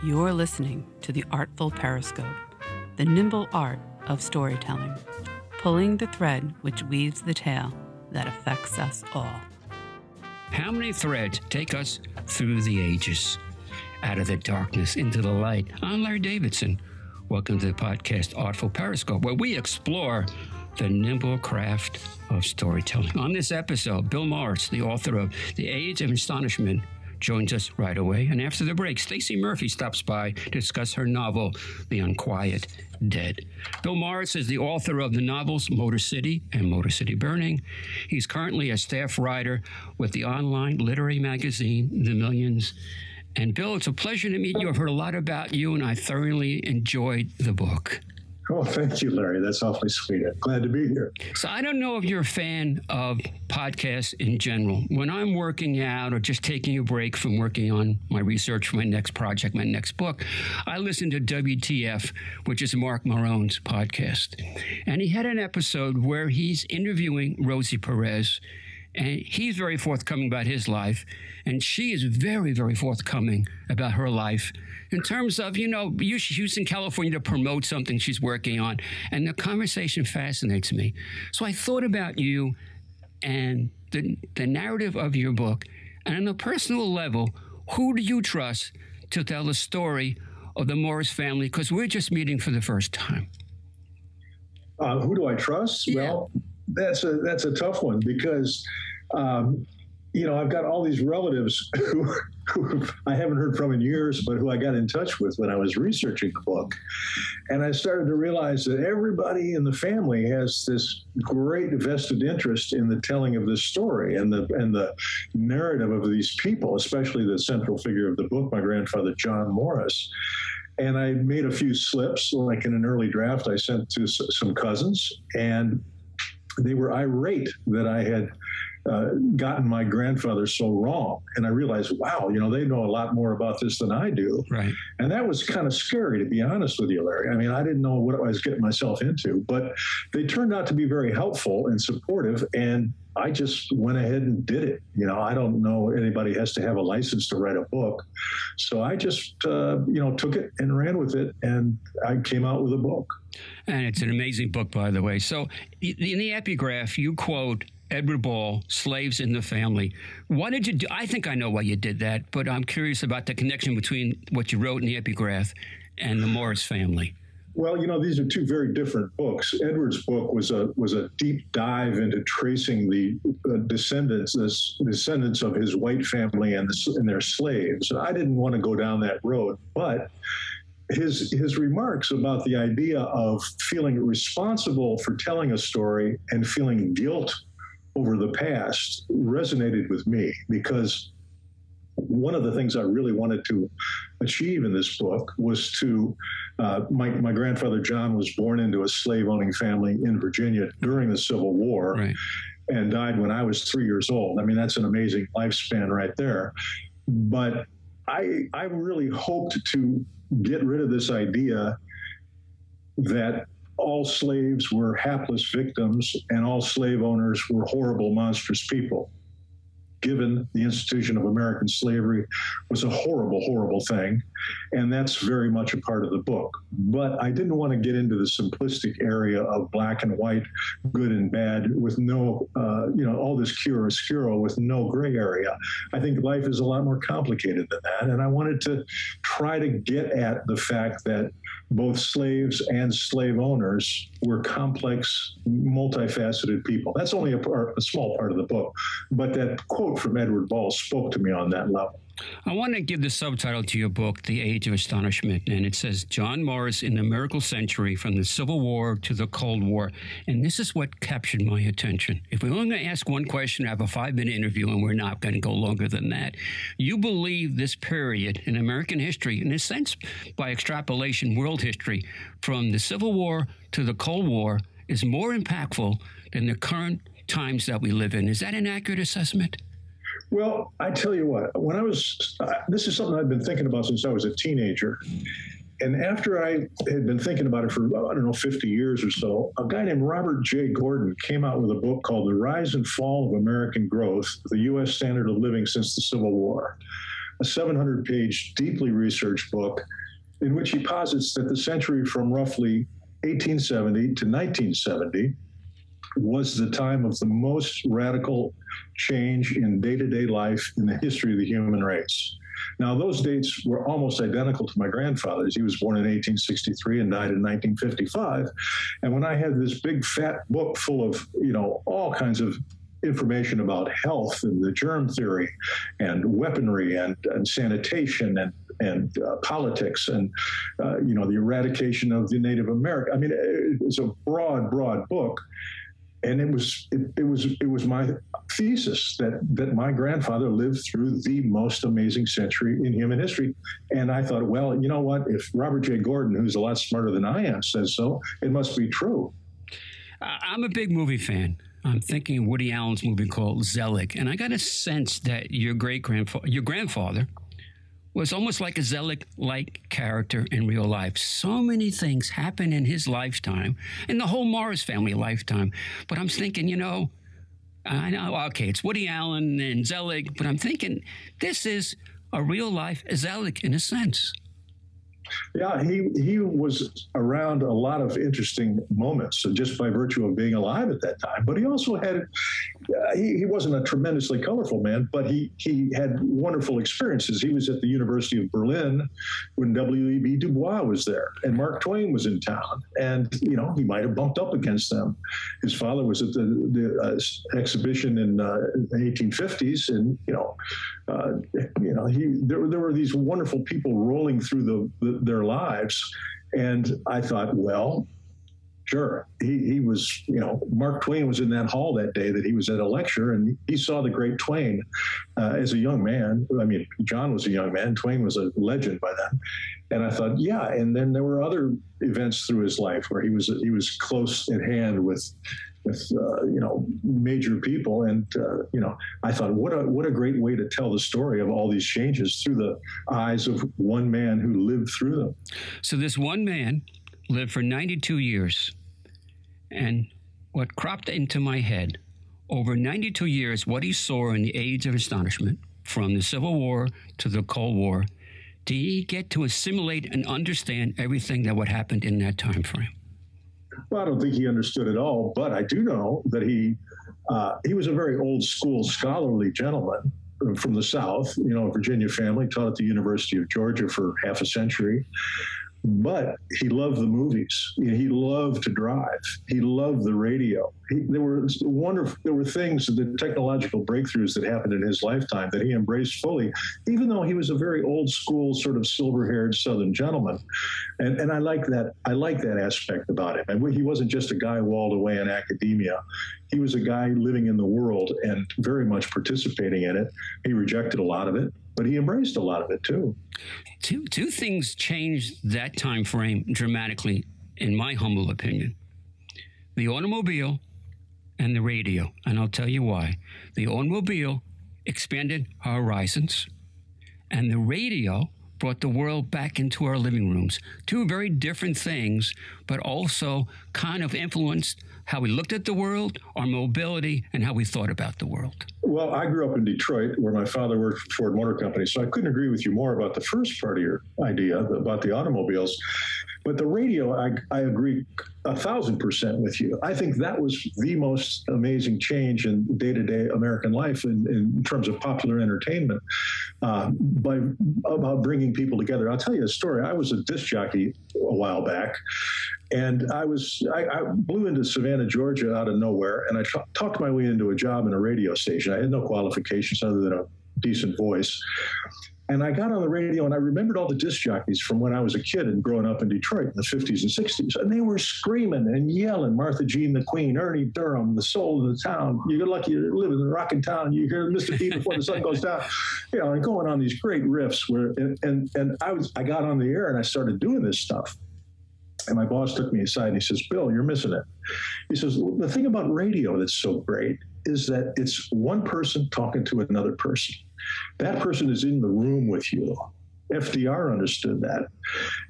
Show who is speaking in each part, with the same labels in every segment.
Speaker 1: You're listening to The Artful Periscope, the nimble art of storytelling, pulling the thread which weaves the tale that affects us all.
Speaker 2: How many threads take us through the ages? Out of the darkness into the light. I'm Larry Davidson. Welcome to the podcast Artful Periscope, where we explore the nimble craft of storytelling. On this episode, Bill Morris, the author of The Age of Astonishment, joins us right away. And after the break, Stacie Murphy stops by to discuss her novel, The Unquiet Dead. Bill Morris is the author of the novels Motor City and Motor City Burning. He's currently a staff writer with the online literary magazine, The Millions. And Bill, it's a pleasure to meet you. I've heard a lot about you, and I thoroughly enjoyed the book.
Speaker 3: Oh, thank you, Larry. That's awfully sweet. I'm glad to be here.
Speaker 2: So, I don't know if you're a fan of podcasts in general. When I'm working out or just taking a break from working on my research for my next project, my next book, I listen to WTF, which is Marc Maron's podcast. And he had an episode where he's interviewing Rosie Perez and he's very forthcoming about his life, and she is very, very forthcoming about her life in terms of, you know, she's in California to promote something she's working on, and the conversation fascinates me. So I thought about you and the, the narrative of your book, and on a personal level, who do you trust to tell the story of the Morris family? Because we're just meeting for the first time.
Speaker 3: Uh, who do I trust? Yeah. Well, that's a that's a tough one because um, you know I've got all these relatives who, who I haven't heard from in years, but who I got in touch with when I was researching the book, and I started to realize that everybody in the family has this great vested interest in the telling of this story and the and the narrative of these people, especially the central figure of the book, my grandfather John Morris. And I made a few slips, like in an early draft I sent to some cousins, and they were irate that I had uh, gotten my grandfather so wrong. And I realized, wow, you know, they know a lot more about this than I do.
Speaker 2: Right.
Speaker 3: And that was kind of scary, to be honest with you, Larry. I mean, I didn't know what I was getting myself into, but they turned out to be very helpful and supportive. And I just went ahead and did it. You know, I don't know anybody has to have a license to write a book. So I just, uh, you know, took it and ran with it. And I came out with a book.
Speaker 2: And it's an amazing book, by the way. So in the epigraph, you quote Edward Ball, Slaves in the Family. Why did you do? I think I know why you did that, but I'm curious about the connection between what you wrote in the epigraph and the Morris family.
Speaker 3: Well, you know, these are two very different books. Edward's book was a was a deep dive into tracing the uh, descendants, descendants of his white family and, the, and their slaves. I didn't want to go down that road, but his his remarks about the idea of feeling responsible for telling a story and feeling guilt over the past resonated with me because one of the things I really wanted to achieve in this book was to. Uh, my, my grandfather John was born into a slave owning family in Virginia during the Civil War right. and died when I was three years old. I mean, that's an amazing lifespan right there. But I, I really hoped to get rid of this idea that all slaves were hapless victims and all slave owners were horrible, monstrous people given the institution of American slavery was a horrible, horrible thing. And that's very much a part of the book. But I didn't want to get into the simplistic area of black and white, good and bad, with no, uh, you know, all this chiaroscuro with no gray area. I think life is a lot more complicated than that. And I wanted to try to get at the fact that both slaves and slave owners were complex, multifaceted people. That's only a, part, a small part of the book. But that quote from Edward Ball spoke to me on that level.
Speaker 2: I want to give the subtitle to your book, The Age of Astonishment. And it says John Morris in the Miracle Century from the Civil War to the Cold War. And this is what captured my attention. If we're only going to ask one question, I have a five minute interview, and we're not going to go longer than that. You believe this period in American history, in a sense, by extrapolation, world history, from the Civil War to the Cold War, is more impactful than the current times that we live in. Is that an accurate assessment?
Speaker 3: Well, I tell you what, when I was, uh, this is something I've been thinking about since I was a teenager. And after I had been thinking about it for, I don't know, 50 years or so, a guy named Robert J. Gordon came out with a book called The Rise and Fall of American Growth The U.S. Standard of Living Since the Civil War. a 700 page, deeply researched book in which he posits that the century from roughly 1870 to 1970 was the time of the most radical change in day to day life in the history of the human race. Now, those dates were almost identical to my grandfather's. He was born in 1863 and died in 1955. And when I had this big fat book full of, you know, all kinds of information about health and the germ theory and weaponry and, and sanitation and and uh, politics and uh, you know the eradication of the Native American. I mean, it's a broad, broad book, and it was it, it, was it was my thesis that that my grandfather lived through the most amazing century in human history. And i thought well you know what? If robert j. Gordon who's a lot smarter than i am says so it must be true.
Speaker 2: I'm a big movie fan. I'm thinking of Woody Allen's movie called Zelig, and I got a sense that your great grandfather, your grandfather, was almost like a Zelig like character in real life. So many things happened in his lifetime in the whole Morris family lifetime. But I'm thinking, you know, I know, okay, it's Woody Allen and Zelig, but I'm thinking this is a real life Zelig in a sense.
Speaker 3: Yeah, he he was around a lot of interesting moments just by virtue of being alive at that time. But he also had uh, he, he wasn't a tremendously colorful man, but he he had wonderful experiences. He was at the University of Berlin when W.E.B. Du Bois was there, and Mark Twain was in town, and you know he might have bumped up against them. His father was at the, the uh, exhibition in uh, the 1850s, and you know, uh, you know he there, there were these wonderful people rolling through the, the their lives. And I thought, well, sure. He, he was, you know, Mark Twain was in that hall that day that he was at a lecture and he saw the great Twain uh, as a young man. I mean, John was a young man, Twain was a legend by then. And I thought, yeah. And then there were other events through his life where he was he was close at hand with with uh, you know major people, and uh, you know I thought what a what a great way to tell the story of all these changes through the eyes of one man who lived through them.
Speaker 2: So this one man lived for 92 years, and what cropped into my head over 92 years, what he saw in the age of astonishment, from the Civil War to the Cold War, did he get to assimilate and understand everything that what happened in that time frame?
Speaker 3: Well, I don't think he understood it all, but I do know that he uh, he was a very old school scholarly gentleman from the South, you know, a Virginia family, taught at the University of Georgia for half a century but he loved the movies. He loved to drive. He loved the radio. He, there were wonderful. There were things, the technological breakthroughs that happened in his lifetime that he embraced fully, even though he was a very old school, sort of silver-haired Southern gentleman. And and I like that. I like that aspect about him. And he wasn't just a guy walled away in academia. He was a guy living in the world and very much participating in it. He rejected a lot of it but he embraced a lot of it too.
Speaker 2: Two two things changed that time frame dramatically, in my humble opinion: the automobile and the radio. And I'll tell you why. The automobile expanded our horizons, and the radio brought the world back into our living rooms. Two very different things, but also kind of influenced how we looked at the world, our mobility, and how we thought about the world.
Speaker 3: Well, I grew up in Detroit where my father worked for Ford Motor Company, so I couldn't agree with you more about the first part of your idea about the automobiles. But the radio, I, I agree a thousand percent with you. I think that was the most amazing change in day to day American life in, in, terms of popular entertainment uh, by about bringing people together. I'll tell you a story. I was a disc jockey a while back, and I was I, I blew into Savannah, Georgia, out of nowhere, and I t- talked my way into a job in a radio station. I had no qualifications other than a decent voice. And I got on the radio and I remembered all the disc jockeys from when I was a kid and growing up in Detroit in the 50s and 60s. And they were screaming and yelling Martha Jean the Queen, Ernie Durham, the soul of the town. You're lucky to live in the rocking town. You hear Mr. B before the sun goes down. You know, and going on these great riffs where and, and and I was I got on the air and I started doing this stuff. And my boss took me aside and he says, Bill, you're missing it. He says, the thing about radio that's so great is that it's one person talking to another person. That person is in the room with you. FDR understood that.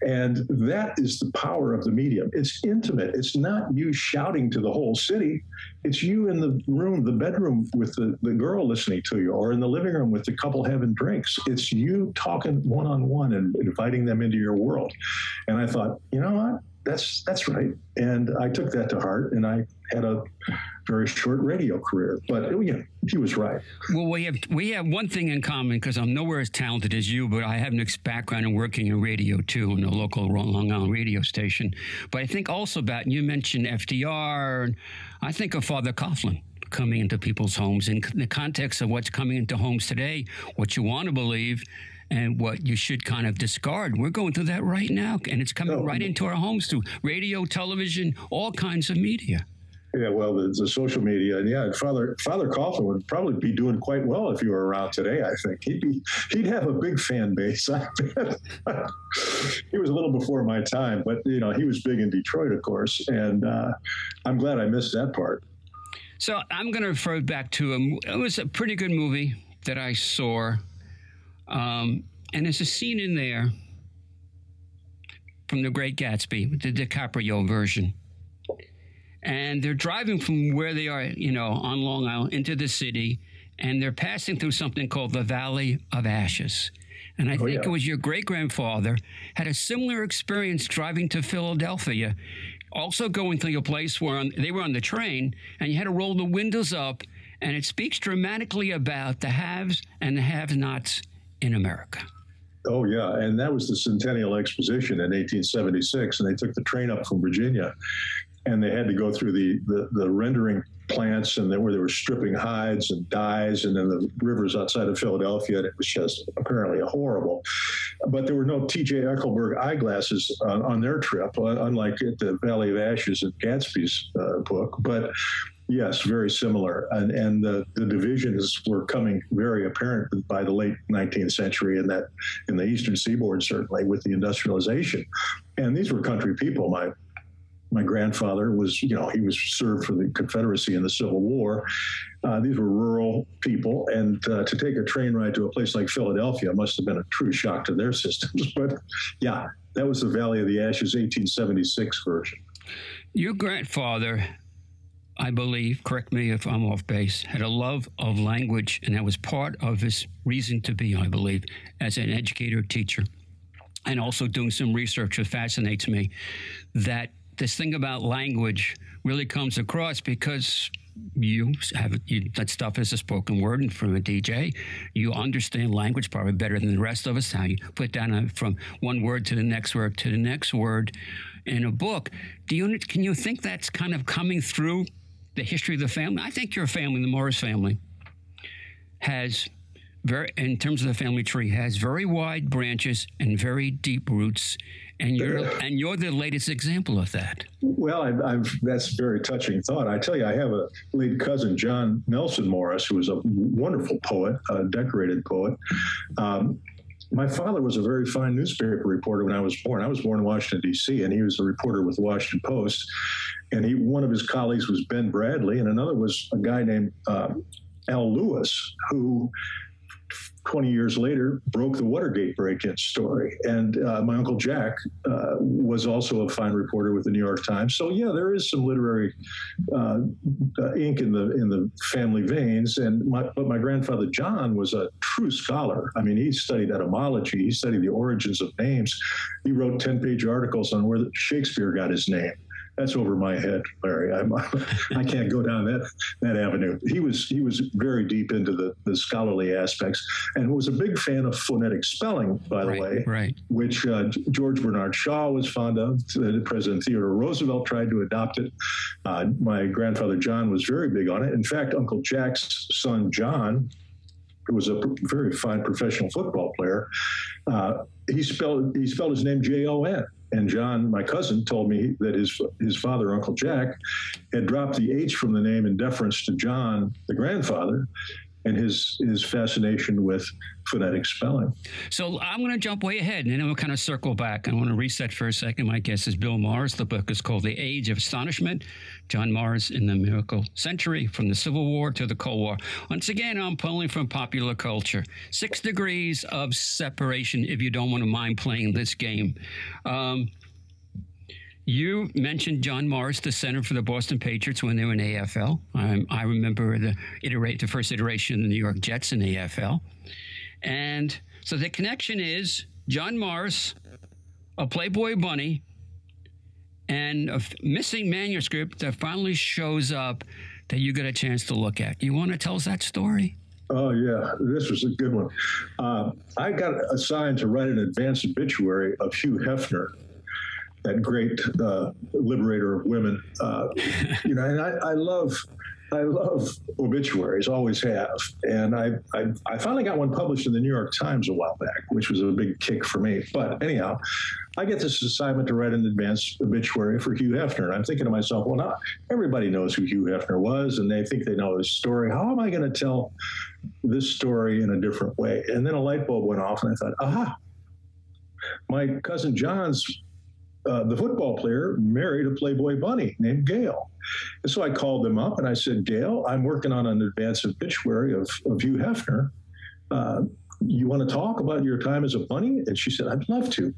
Speaker 3: And that is the power of the medium. It's intimate. It's not you shouting to the whole city. It's you in the room, the bedroom with the, the girl listening to you, or in the living room with the couple having drinks. It's you talking one on one and inviting them into your world. And I thought, you know what? That's that's right. And I took that to heart and I had a very short radio career. But know, he was right.
Speaker 2: Well, we have we have one thing in common because I'm nowhere as talented as you, but I have an background in working in radio too, in a local Long Island radio station. But I think also about you mentioned FDR. I think of Father Coughlin coming into people's homes in the context of what's coming into homes today, what you want to believe and what you should kind of discard. We're going through that right now, and it's coming oh. right into our homes through radio, television, all kinds of media.
Speaker 3: Yeah, well, the, the, social media, and yeah, Father Father Coughlin would probably be doing quite well if you were around today. I think he'd be he'd have a big fan base. he was a little before my time, but you know he was big in Detroit, of course, and uh, I'm glad I missed that part.
Speaker 2: So I'm going to refer back to a, it was a pretty good movie that I saw, um, and there's a scene in there from The Great Gatsby, the DiCaprio version and they're driving from where they are, you know, on Long Island into the city, and they're passing through something called the Valley of Ashes. And I oh, think yeah. it was your great grandfather had a similar experience driving to Philadelphia, also going through a place where on, they were on the train, and you had to roll the windows up, and it speaks dramatically about the haves and the have-nots in America.
Speaker 3: Oh yeah, and that was the Centennial Exposition in 1876, and they took the train up from Virginia, and they had to go through the, the, the rendering plants and where they were stripping hides and dyes and then the rivers outside of Philadelphia and it was just apparently horrible. But there were no T.J. Eckleburg eyeglasses on, on their trip, uh, unlike at the Valley of Ashes in Gatsby's uh, book. But Yes, very similar. And, and the, the divisions were coming very apparent by the late 19th century in that in the eastern seaboard, certainly with the industrialization. And these were country people. My my grandfather was, you know, he was served for the Confederacy in the Civil War. Uh, these were rural people, and uh, to take a train ride to a place like Philadelphia must have been a true shock to their systems. But yeah, that was the Valley of the Ashes 1876 version.
Speaker 2: Your grandfather, I believe, correct me if I'm off base, had a love of language, and that was part of his reason to be, I believe, as an educator, teacher and also doing some research that fascinates me that this thing about language really comes across because you have you, that stuff is a spoken word and from a DJ, you understand language probably better than the rest of us. How you put down a, from one word to the next word to the next word in a book. Do you can you think that's kind of coming through the history of the family? I think your family, the Morris family, has very in terms of the family tree has very wide branches and very deep roots and you're and you're the latest example of that.
Speaker 3: Well, I've, I've, that's a very touching thought. I tell you, I have a late cousin, John Nelson Morris, who was a wonderful poet, a decorated poet. Um, my father was a very fine newspaper reporter when I was born. I was born in Washington D.C., and he was a reporter with the Washington Post. And he, one of his colleagues was Ben Bradlee, and another was a guy named uh, Al Lewis, who 20 years later broke the Watergate break-in story. And uh, my uncle Jack uh, was also a fine reporter with the New York Times. So yeah, there is some literary uh, uh ink in the in the family veins. And my, but my grandfather John was a true scholar. I mean, he studied etymology. He studied the origins of names. He wrote 10-page articles on where Shakespeare got his name that's over my head, Larry. I'm, I can't go down that that avenue. He was he was very deep into the, the scholarly aspects, and was a big fan of phonetic spelling, by the
Speaker 2: right,
Speaker 3: way,
Speaker 2: right.
Speaker 3: which uh, George Bernard Shaw was fond of. President Theodore Roosevelt tried to adopt it. Uh, my grandfather John was very big on it. In fact, Uncle Jack's son John who was a very fine professional football player, uh, he spelled he spelled his name J O N. And John, my cousin, told me that his his father, Uncle Jack, had dropped the H from the name in deference to John, the grandfather, and his his fascination with phonetic spelling.
Speaker 2: So I'm going to jump way ahead and then we'll kind of circle back. I want to reset for a second. My guest is Bill Morris. The book is called The Age of Astonishment John Morris in the Miracle Century from the Civil War to the Cold War. Once again, I'm pulling from popular culture. Six degrees of separation if you don't want to mind playing this game. Um, you mentioned John Morris, the center for the Boston Patriots when they were in AFL. I remember the iterate the first iteration of the New York Jets in AFL. And so the connection is John Morris, a Playboy bunny, and a missing manuscript that finally shows up that you get a chance to look at. You want to tell us that story?
Speaker 3: Oh yeah, this was a good one. Uh, I got assigned to write an advance obituary of Hugh Hefner, that great uh, liberator of women. Uh, you know, and I, I, love. I love obituaries, always have, and I, I, I finally got one published in the New York Times a while back, which was a big kick for me. But anyhow, I get this assignment to write an advance obituary for Hugh Hefner, and I'm thinking to myself, well, not everybody knows who Hugh Hefner was, and they think they know his story. How am I going to tell this story in a different way? And then a light bulb went off, and I thought, aha, my cousin John's uh, the football player married a Playboy bunny named Gail. And so I called them up and I said, Gail, I'm working on an advance obituary of, of Hugh Hefner. Uh, you want to talk about your time as a bunny? And she said, I'd love to.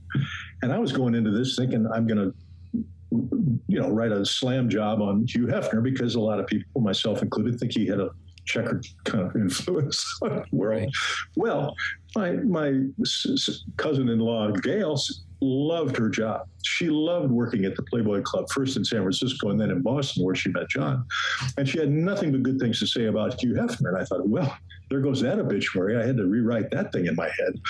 Speaker 3: And I was going into this thinking I'm going to you know, write a slam job on Hugh Hefner because a lot of people, myself included, think he had a checkered kind of influence on the world. Right. Well, my my cousin-in-law Gail loved her job. She loved working at the Playboy Club, first in San Francisco and then in Boston, where she met John. And she had nothing but good things to say about Hugh Hefner. And I thought, well, there goes that obituary. I had to rewrite that thing in my head.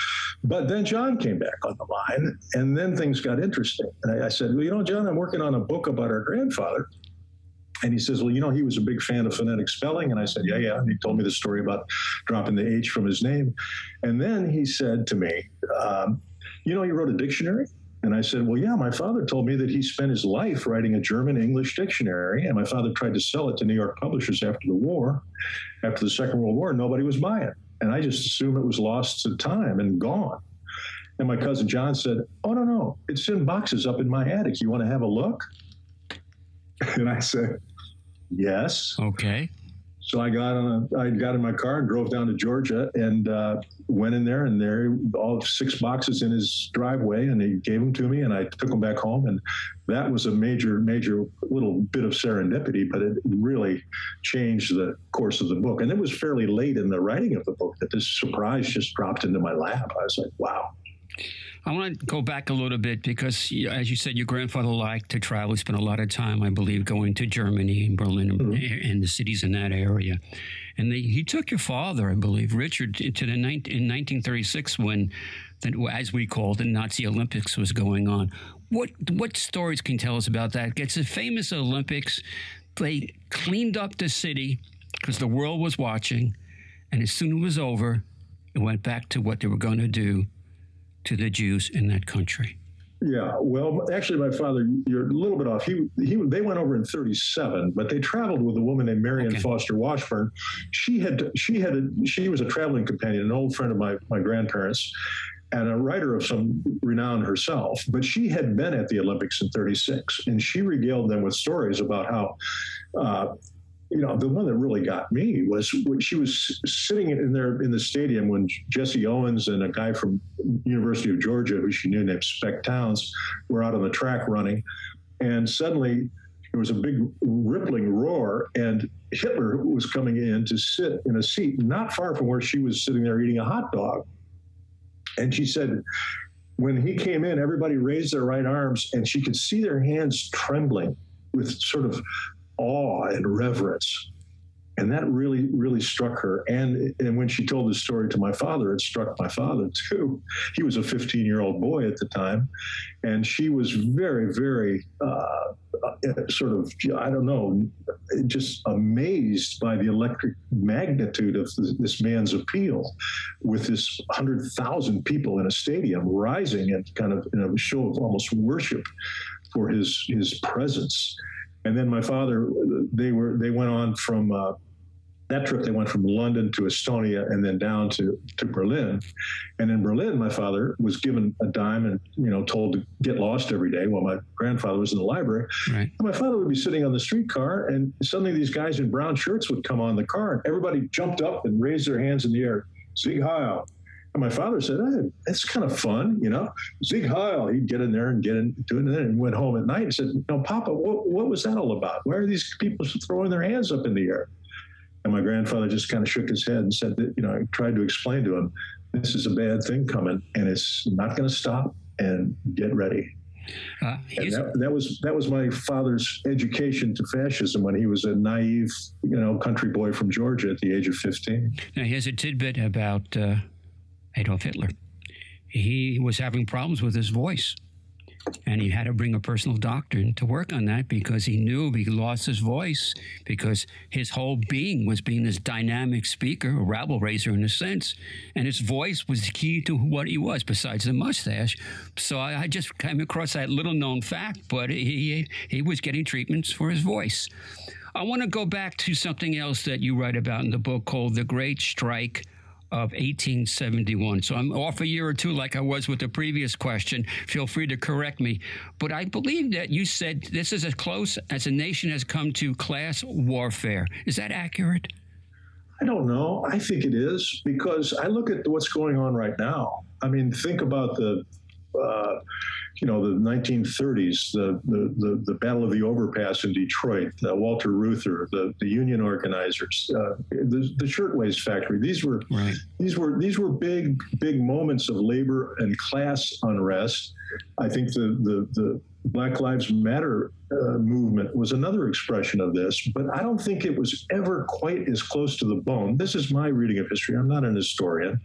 Speaker 3: But then John came back on the line, and then things got interesting. And I, I said, well, you know, John, I'm working on a book about our grandfather. And he says, Well, you know, he was a big fan of phonetic spelling. And I said, Yeah, yeah. And he told me the story about dropping the H from his name. And then he said to me, um, You know, he wrote a dictionary. And I said, Well, yeah, my father told me that he spent his life writing a German English dictionary. And my father tried to sell it to New York publishers after the war, after the Second World War. Nobody was buying. it. And I just assumed it was lost to time and gone. And my cousin John said, Oh, no, no, it's in boxes up in my attic. You want to have a look? And I said, Yes.
Speaker 2: Okay.
Speaker 3: So I got on a, I got in my car and drove down to Georgia and uh, went in there and there all six boxes in his driveway and he gave them to me and I took them back home and that was a major major little bit of serendipity but it really changed the course of the book and it was fairly late in the writing of the book that this surprise just dropped into my lap. I was like, wow.
Speaker 2: I want to go back a little bit because, as you said, your grandfather liked to travel. He spent a lot of time, I believe, going to Germany and Berlin mm-hmm. and the cities in that area. And they, he took your father, I believe, Richard, to the in 1936 when, as we called the Nazi Olympics was going on. What what stories can you tell us about that? It's a famous Olympics. They cleaned up the city because the world was watching, and as soon as it was over, it went back to what they were going to do to the Jews in that country?
Speaker 3: Yeah, well, actually, my father, you're a little bit off. He, he, they went over in '37, but they traveled with a woman named Marion okay. Foster Washburn. She had, she had, a, she was a traveling companion, an old friend of my my grandparents, and a writer of some renown herself. But she had been at the Olympics in '36, and she regaled them with stories about how uh, you know, the one that really got me was when she was sitting in there in the stadium when Jesse Owens and a guy from University of Georgia, who she knew named Spec Towns, were out on the track running, and suddenly there was a big rippling roar, and Hitler was coming in to sit in a seat not far from where she was sitting there eating a hot dog, and she said. When he came in, everybody raised their right arms, and she could see their hands trembling with sort of awe and reverence. And that really, really struck her. And, and when she told the story to my father, it struck my father too. He was a 15 year old boy at the time. And she was very, very uh, uh, sort of, I don't know, just amazed by the electric magnitude of this man's appeal with this 100,000 people in a stadium rising and kind of in a show of almost worship for his, his presence and then my father, they were they went on from uh, that trip they went from London to Estonia and then down to, to Berlin. And in Berlin, my father was given a dime and, you know, told to get lost every day while my grandfather was in the library. Right. And my father would be sitting on the streetcar and suddenly these guys in brown shirts would come on the car and everybody jumped up and raised their hands in the air. Sieg Heil. And my father said, hey, that's kind of fun, you know. Sieg Heil. He'd get in there and get into it and went home at night and said, no, Papa, what, what was that all about? Why are these people throwing their hands up in the air? And my grandfather just kind of shook his head and said that, you know, I tried to explain to him, this is a bad thing coming and it's not going to stop and get ready. Uh, and that, that, was that was my father's education to fascism when he was a naive, you know, country boy from Georgia at the age of fifteen.
Speaker 2: Now here's a tidbit about uh, Adolf Hitler. He was having problems with his voice. And he had to bring a personal doctor to work on that because he knew he lost his voice because his whole being was being this dynamic speaker, a rabble raiser in a sense. And his voice was the key to what he was, besides the mustache. So I, I just came across that little known fact, but he, he was getting treatments for his voice. I want to go back to something else that you write about in the book called The Great Strike of 1871. So I'm off a year or two, like I was with the previous question. Feel free to correct me. But I believe that you said this is as close as a nation has come to class warfare. Is that accurate?
Speaker 3: I don't know. I think it is because I look at what's going on right now. I mean, think about the. Uh, you know, the 1930s, the, the, the, the, Battle of the Overpass in Detroit, uh, Walter Reuther, the, the union organizers, uh, the, the Shirtwaist Factory. These were right. these were these were big big moments of labor and class unrest. I think the the, the Black Lives Matter uh, movement was another expression of this, but I don't think it was ever quite as close to the bone. This is my reading of history. I'm not an historian.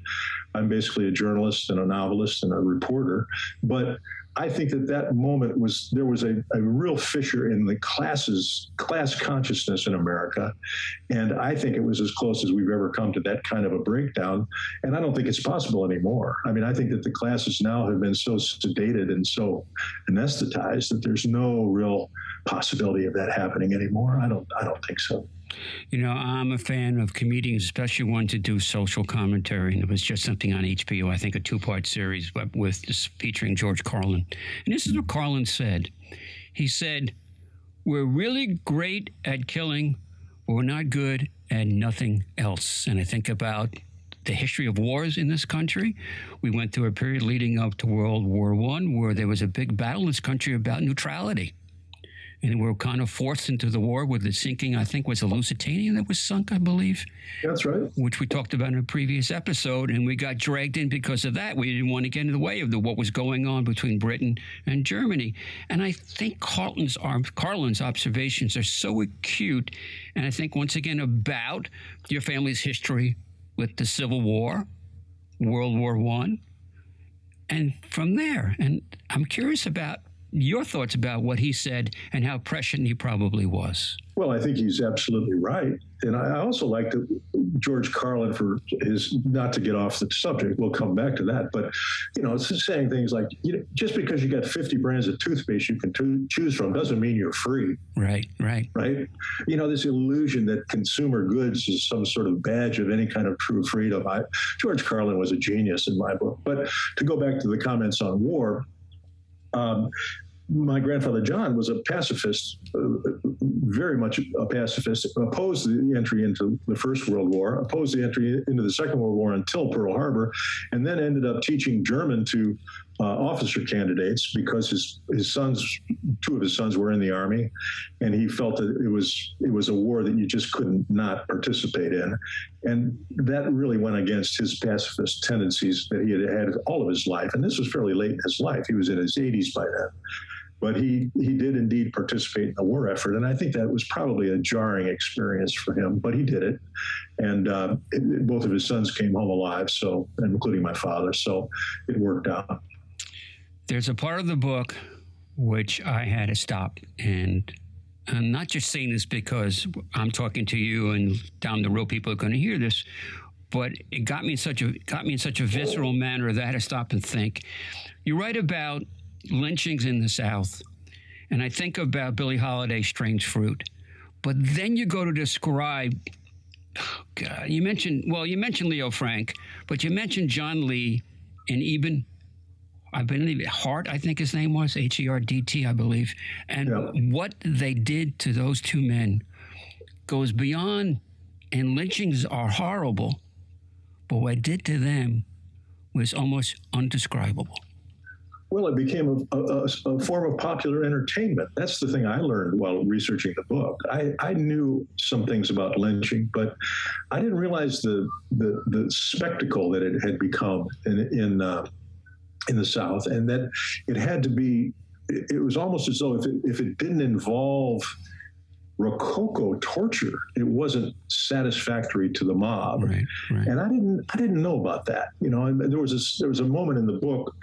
Speaker 3: I'm basically a journalist and a novelist and a reporter, but I think that that moment was there was a, a real fissure in the classes class consciousness in America, and I think it was as close as we've ever come to that kind of a breakdown. And I don't think it's possible anymore. I mean, I think that the classes now have been so sedated and so anesthetized that there's no real possibility of that happening anymore. I don't. I don't think so.
Speaker 2: You know, I'm a fan of comedians, especially ones that do social commentary. And it was just something on HBO, I think a two part series but with featuring George Carlin. And this is what Carlin said. He said, We're really great at killing, we're not good at nothing else. And I think about the history of wars in this country. We went through a period leading up to World War One where there was a big battle in this country about neutrality and we were kind of forced into the war with the sinking. I think was the Lusitania that was sunk, I believe.
Speaker 3: That's right.
Speaker 2: Which we talked about in a previous episode, and we got dragged in because of that. We didn't want to get in the way of the, what was going on between Britain and Germany. And I think Carlin's Carlin's observations are so acute, and I think once again about your family's history with the Civil War, World War One, and from there. And I'm curious about your thoughts about what he said and how prescient he probably was.
Speaker 3: Well, I think he's absolutely right. And I also like George Carlin for his, not to get off the subject, we'll come back to that, but, you know, it's saying things like, you know, just because you got 50 brands of toothpaste you can to- choose from doesn't mean you're free.
Speaker 2: Right, right.
Speaker 3: Right? You know, this illusion that consumer goods is some sort of badge of any kind of true freedom. I, George Carlin was a genius in my book. But to go back to the comments on war, um, my grandfather John was a pacifist, uh, very much a pacifist, opposed the entry into the First World War, opposed the entry into the Second World War until Pearl Harbor, and then ended up teaching German to uh, officer candidates because his his sons, two of his sons, were in the army, and he felt that it was it was a war that you just couldn't not participate in, and that really went against his pacifist tendencies that he had had all of his life, and this was fairly late in his life. He was in his 80s by then but he he did indeed participate in the war effort, and I think that was probably a jarring experience for him. But he did it, and uh, it, both of his sons came home alive, so including my father, so it worked out.
Speaker 2: There's a part of the book which I had to stop, and I'm not just saying this because I'm talking to you, and down the road people are going to hear this. But it got me in such a got me in such a visceral manner that I had to stop and think. You write about lynchings in the South, and I think about Billie Holiday's Strange Fruit. But then you go to describe oh God, you mentioned well, you mentioned Leo Frank, but you mentioned John Lee, and even I believe Hart, I think his name was H E R D T, I believe, and yeah. what they did to those two men goes beyond. And lynchings are horrible, but what it did to them was almost undescribable.
Speaker 3: Well, it became a, a, a, form of popular entertainment. That's the thing I learned while researching the book. I, I knew some things about lynching, but I didn't realize the the, the spectacle that it had become in in, uh, in the South, and that it had to be. It, was almost as though if it, if it didn't involve Rococo torture. It wasn't satisfactory to the mob,
Speaker 2: right, right.
Speaker 3: and I didn't. I didn't know about that. You know, there was a there was a moment in the book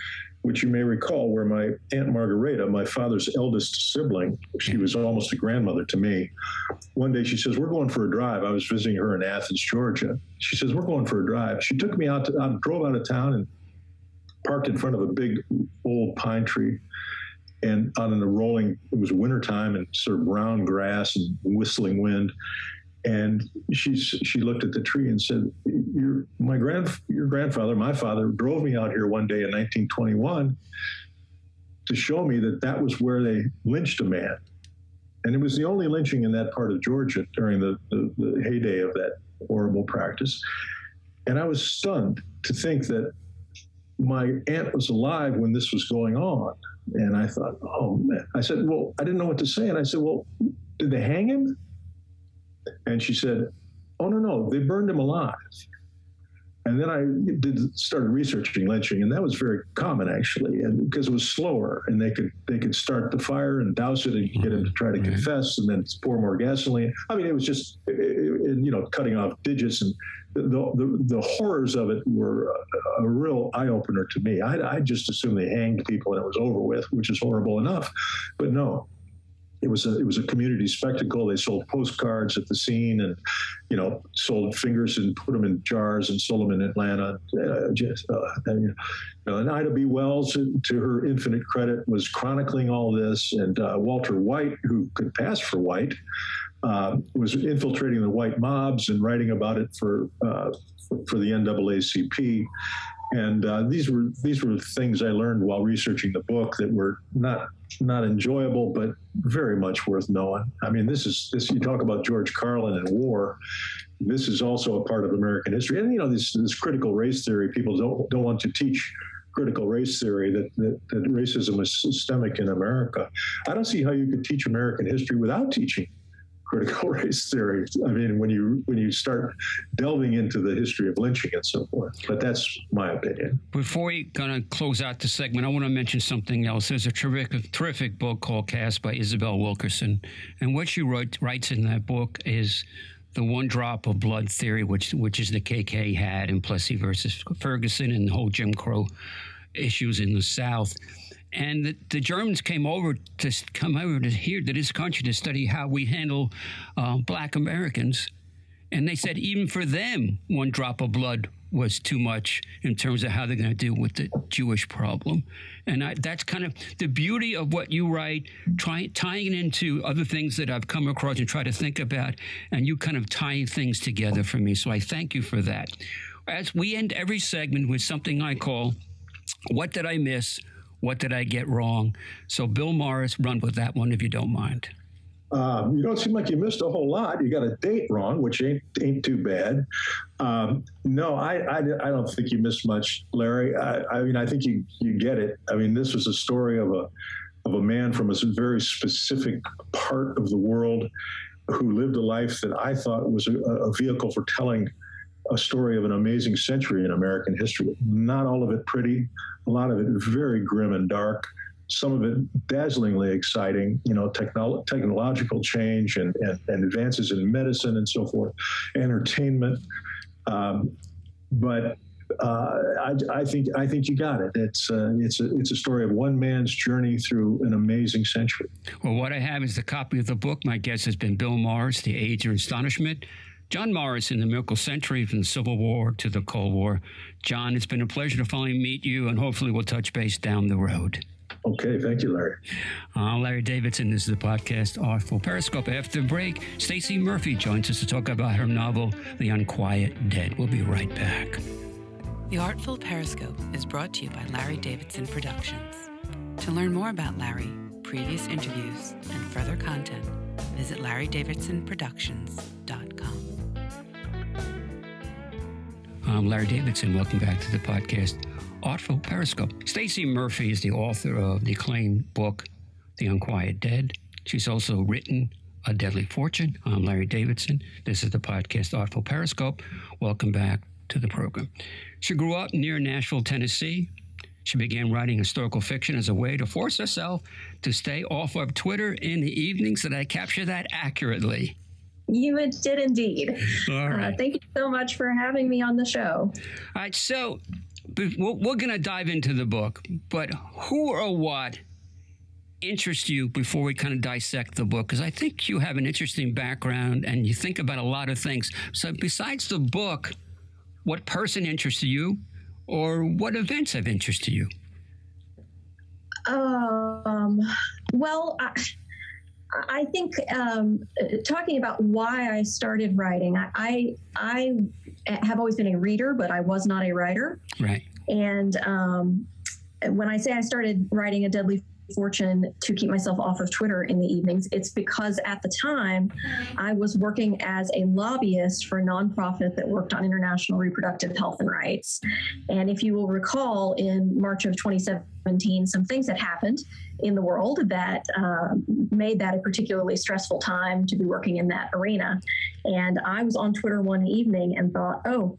Speaker 3: which you may recall, where my Aunt Margareta, my father's eldest sibling, she was almost a grandmother to me. One day she says, We're going for a drive. I was visiting her in Athens, Georgia. She says, We're going for a drive. She took me out, to, I drove out of town and parked in front of a big old pine tree. And on a rolling, it was wintertime and sort of brown grass and whistling wind. And she she looked at the tree and said, "Your my grand your grandfather, my father, drove me out here one day in 1921 to show me that that was where they lynched a man, and it was the only lynching in that part of Georgia during the, the, the heyday of that horrible practice. And I was stunned to think that my aunt was alive when this was going on. And I thought, oh man. I said, well, I didn't know what to say. And I said, well, did they hang him? And she said, Oh, no, no, they burned him alive. And then I did started researching lynching, and that was very common actually, and because it was slower, and they could they could start the fire and douse it and get him to try to mm-hmm. confess, and then pour more gasoline. I mean, it was just you know cutting off digits, and the the, the horrors of it were a, a real eye opener to me. I, I just assumed they hanged people and it was over with, which is horrible enough, but no, it was a it was a community spectacle. They sold postcards at the scene, and you know, sold fingers and put them in jars and sold them in Atlanta. Uh, just, uh, and, you know, and Ida B. Wells, to her infinite credit, was chronicling all this, and uh, Walter White, who could pass for white. Uh, was infiltrating the white mobs and writing about it for uh, for, for the NAACP, and uh, these were these were things I learned while researching the book that were not not enjoyable, but very much worth knowing. I mean, this is this. You talk about George Carlin and war. This is also a part of American history, and you know this this critical race theory. People don't don't want to teach critical race theory that, that, that racism is systemic in America. I don't see how you could teach American history without teaching critical race theory. I mean, when you when you start delving into the history of lynching and so forth. But that's my opinion.
Speaker 2: Before we kind of close out the segment, I want to mention something else. There's a terrific terrific book called Caste by Isabel Wilkerson, and what she wrote writes in that book is the one drop of blood theory, which which is the KK had in Plessy versus Ferguson and the whole Jim Crow issues in the South. And the, the, Germans came over to come over to here to this country to study how we handle uh, black Americans. And they said even for them, one drop of blood was too much in terms of how they're going to deal with the Jewish problem. And I, that's kind of the beauty of what you write, try, tying it into other things that I've come across and try to think about, and you kind of tie things together for me. So I thank you for that. As we end every segment with something I call, What Did I Miss? What did I get wrong? So, Bill Morris, run with that one if you don't mind.
Speaker 3: Um, you don't seem like you missed a whole lot. You got a date wrong, which ain't ain't too bad. Um, no, I, I, I don't think you missed much, Larry. I, I mean, I think you you get it. I mean, this was a story of a of a man from a very specific part of the world who lived a life that I thought was a, a vehicle for telling a story of an amazing century in American history. Not all of it pretty, a lot of it very grim and dark. Some of it dazzlingly exciting, you know, technolo- technological change and, and, and, advances in medicine and so forth, entertainment. Um, but uh, I, I, think I think you got it. It's uh, it's a it's a story of one man's journey through an amazing century.
Speaker 2: Well, what I have is the copy of the book. My guest has been Bill Morris, The Age of Astonishment. John Morris in the Miracle Century from the Civil War to the Cold War. John, it's been a pleasure to finally meet you, and hopefully we'll touch base down the road.
Speaker 3: Okay, thank you, Larry.
Speaker 2: I'm Larry Davidson. This is the podcast Artful Periscope. After the break, Stacie Murphy joins us to talk about her novel, The Unquiet Dead. We'll be right back.
Speaker 1: The Artful Periscope is brought to you by Larry Davidson Productions. To learn more about Larry, previous interviews, and further content, visit larrydavidsonproductions.com.
Speaker 2: I'm Larry Davidson. Welcome back to the podcast Artful Periscope. Stacie Murphy is the author of the acclaimed book, The Unquiet Dead. She's also written A Deadly Fortune. I'm Larry Davidson. This is the podcast Artful Periscope. Welcome back to the program. She grew up near Nashville, Tennessee. She began writing historical fiction as a way to force herself to stay off of Twitter in the evenings. Did I capture that accurately?
Speaker 4: You did indeed.
Speaker 2: All right.
Speaker 4: Uh, thank you so much for having me on the show.
Speaker 2: All right, so we're, we're going to dive into the book, but who or what interests you before we kind of dissect the book? Because I think you have an interesting background and you think about a lot of things. So, besides the book, what person interests you or what events have interest to you?
Speaker 4: Um, well, I, I think um, talking about why I started writing, I, I, I have always been a reader, but I was not a writer.
Speaker 2: Right.
Speaker 4: And um, when I say I started writing a deadly fortune to keep myself off of Twitter in the evenings, it's because at the time I was working as a lobbyist for a nonprofit that worked on international reproductive health and rights. And if you will recall, in March of 2017, some things had happened in the world that uh, made that a particularly stressful time to be working in that arena. And I was on Twitter one evening and thought, oh,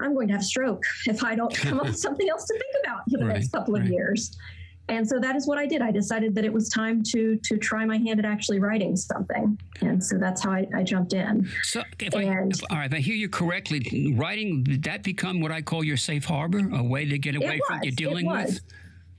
Speaker 4: I'm going to have a stroke if I don't come up with something else to think about for the
Speaker 2: Right,
Speaker 4: next couple of years. And so that is what I did. I decided that it was time to to try my hand at actually writing something, and so that's how I, I jumped in.
Speaker 2: So, if I,
Speaker 4: And-
Speaker 2: if, all right, if I hear you correctly, writing, did that become what I call your safe harbor? A way to get away from what you're dealing with?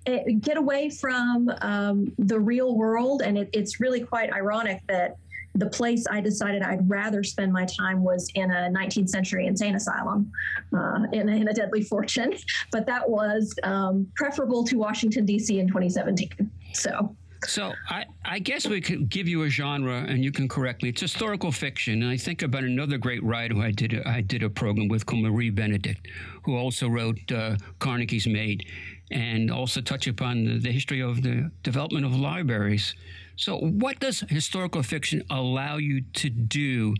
Speaker 4: It- get away from um, the real world, and it, it's really quite ironic that the place I decided I'd rather spend my time was in a 19th century insane asylum, uh, in, in a deadly fortune, but that was um, preferable to Washington D.C. in 2017. So.
Speaker 2: So I, I guess we could give you a genre, and you can correct me. It's historical fiction, and I think about another great writer who I did a, I did a program with called Marie Benedict, who also wrote uh, Carnegie's Maid, and also touch upon the, history of the development of libraries. So, what does historical fiction allow you to do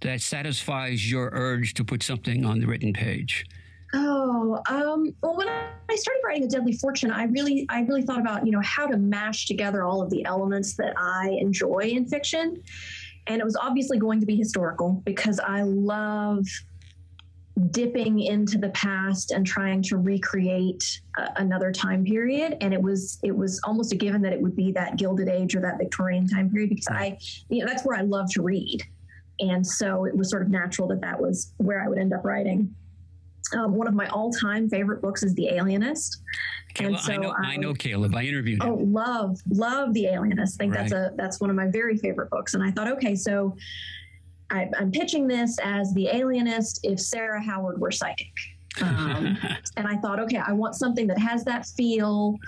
Speaker 2: that satisfies your urge to put something on the written page?
Speaker 4: Oh, um, well, when I started writing A Deadly Fortune, I really, I really thought about, you know, how to mash together all of the elements that I enjoy in fiction. And it was obviously going to be historical because I love dipping into the past and trying to recreate uh, another time period and it was it was almost a given that it would be that gilded age or that victorian time period because i you know that's where i love to read and so it was sort of natural that that was where i would end up writing um, one of my all-time favorite books is The Alienist.
Speaker 2: Caleb, I
Speaker 4: so
Speaker 2: know, I
Speaker 4: I-
Speaker 2: know Caleb. I interviewed him.
Speaker 4: Oh, love, love The Alienist. I think that's a that's one of my very favorite books. And I thought, okay, so I, I'm pitching this as The Alienist if Sara Howard were psychic. Um, and I thought, okay, I want something that has that feel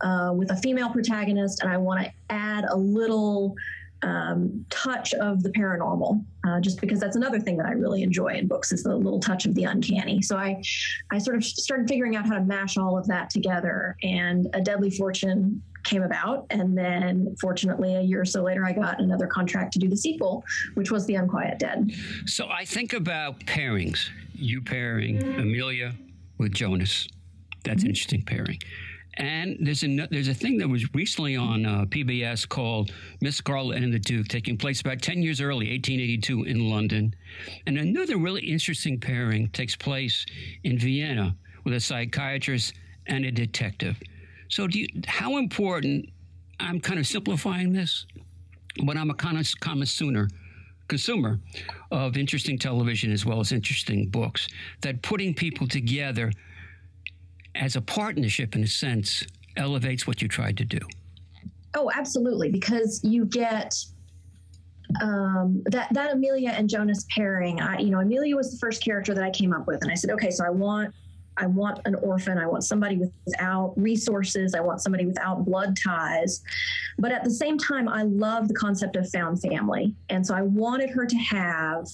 Speaker 4: uh, with a female protagonist, and I want to add a little um, touch of the paranormal, uh, just because that's another thing that I really enjoy in books is the little touch of the uncanny. So I, I sort of started figuring out how to mash all of that together, and A Deadly Fortune came about, and then fortunately a year or so later, I got another contract to do the sequel, which was The Unquiet Dead.
Speaker 2: So I think about pairings. You pairing Amelia with Jonas. That's an interesting pairing. And there's a there's a thing that was recently on uh, PBS called Miss Scarlet and the Duke, taking place about ten years early, 1882, in London. And another really interesting pairing takes place in Vienna with a psychiatrist and a detective. So, do you, how important? I'm kind of simplifying this, but I'm a kind of connoisseur consumer of interesting television as well as interesting books that putting people together as a partnership in a sense elevates what you tried to do
Speaker 4: Oh, absolutely, because you get um, that that Amelia and Jonas pairing. I, you know, Amelia was the first character that I came up with, and I said, okay, so I want I want an orphan. I want somebody without resources. I want somebody without blood ties. But at the same time, I love the concept of found family. And so I wanted her to have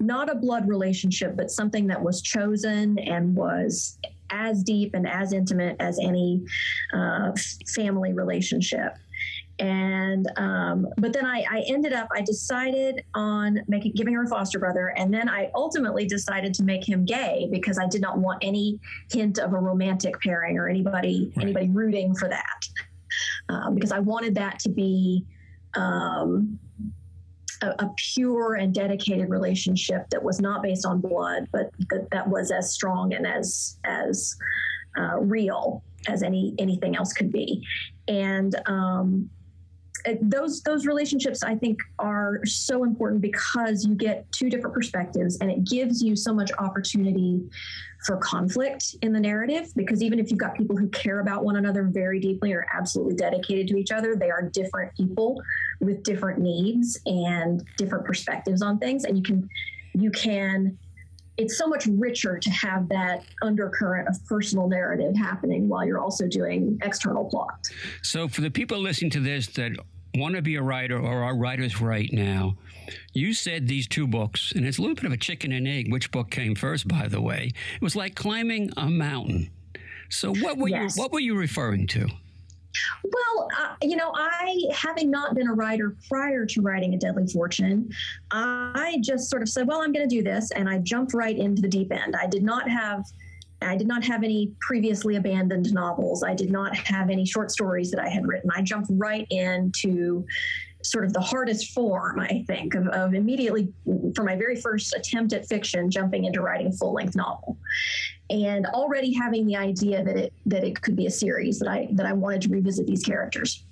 Speaker 4: not a blood relationship, but something that was chosen and was as deep and as intimate as any uh, family relationship and um, but then I, I, ended up i decided on making giving her a foster brother and then i ultimately decided to make him gay because i did not want any hint of a romantic pairing or anybody right. anybody rooting for that um, because i wanted that to be um, a, a, pure and dedicated relationship that was not based on blood but that, that was as strong and as as uh, real as any anything else could be and um, Uh, those those relationships I think are so important because you get two different perspectives and it gives you so much opportunity for conflict in the narrative because even if you've got people who care about one another very deeply or absolutely dedicated to each other they are different people with different needs and different perspectives on things and you can you can it's so much richer to have that undercurrent of personal narrative happening while you're also doing external plot.
Speaker 2: So, for the people listening to this that want to be a writer or are writers right now, you said these two books, and it's a little bit of a chicken and egg. Which book came first, by the way? It was like climbing a mountain. So, what were yes. you what were you referring to?
Speaker 4: Well, uh, you know, I, having not been a writer prior to writing A Deadly Fortune, I just sort of said, well, I'm going to do this. And I jumped right into the deep end. I did not have I did not have any previously abandoned novels. I did not have any short stories that I had written. I jumped right into sort of the hardest form, I think, of, of immediately for my very first attempt at fiction, jumping into writing a full length novel, and already having the idea that it that it could be a series that I that I wanted to revisit these characters.